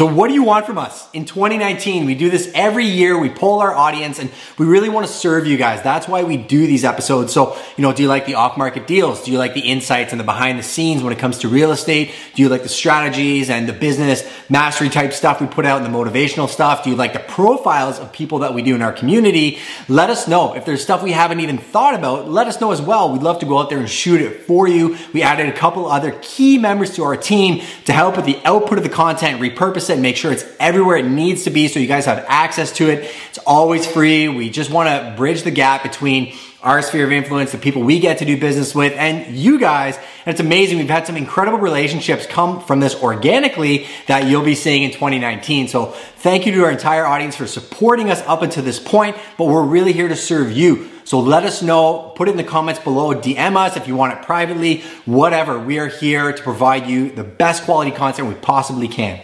So what do you want from us in 2019? We do this every year. We poll our audience and we really want to serve you guys. That's why we do these episodes. So, you know, do you like the off market deals? Do you like the insights and the behind the scenes when it comes to real estate? Do you like the strategies and the business mastery type stuff we put out and the motivational stuff? Do you like the profiles of people that we do in our community? Let us know. If there's stuff we haven't even thought about, let us know as well. We'd love to go out there and shoot it for you. We added a couple other key members to our team to help with the output of the content, repurpose it, make sure it's everywhere it needs to be so you guys have access to it. It's always free. We just want to bridge the gap between our sphere of influence, the people we get to do business with, and you guys. And it's amazing. We've had some incredible relationships come from this organically that you'll be seeing in 2019. So thank you to our entire audience for supporting us up until this point, but we're really here to serve you. So let us know, put it in the comments below, DM us if you want it privately, whatever. We are here to provide you the best quality content we possibly can.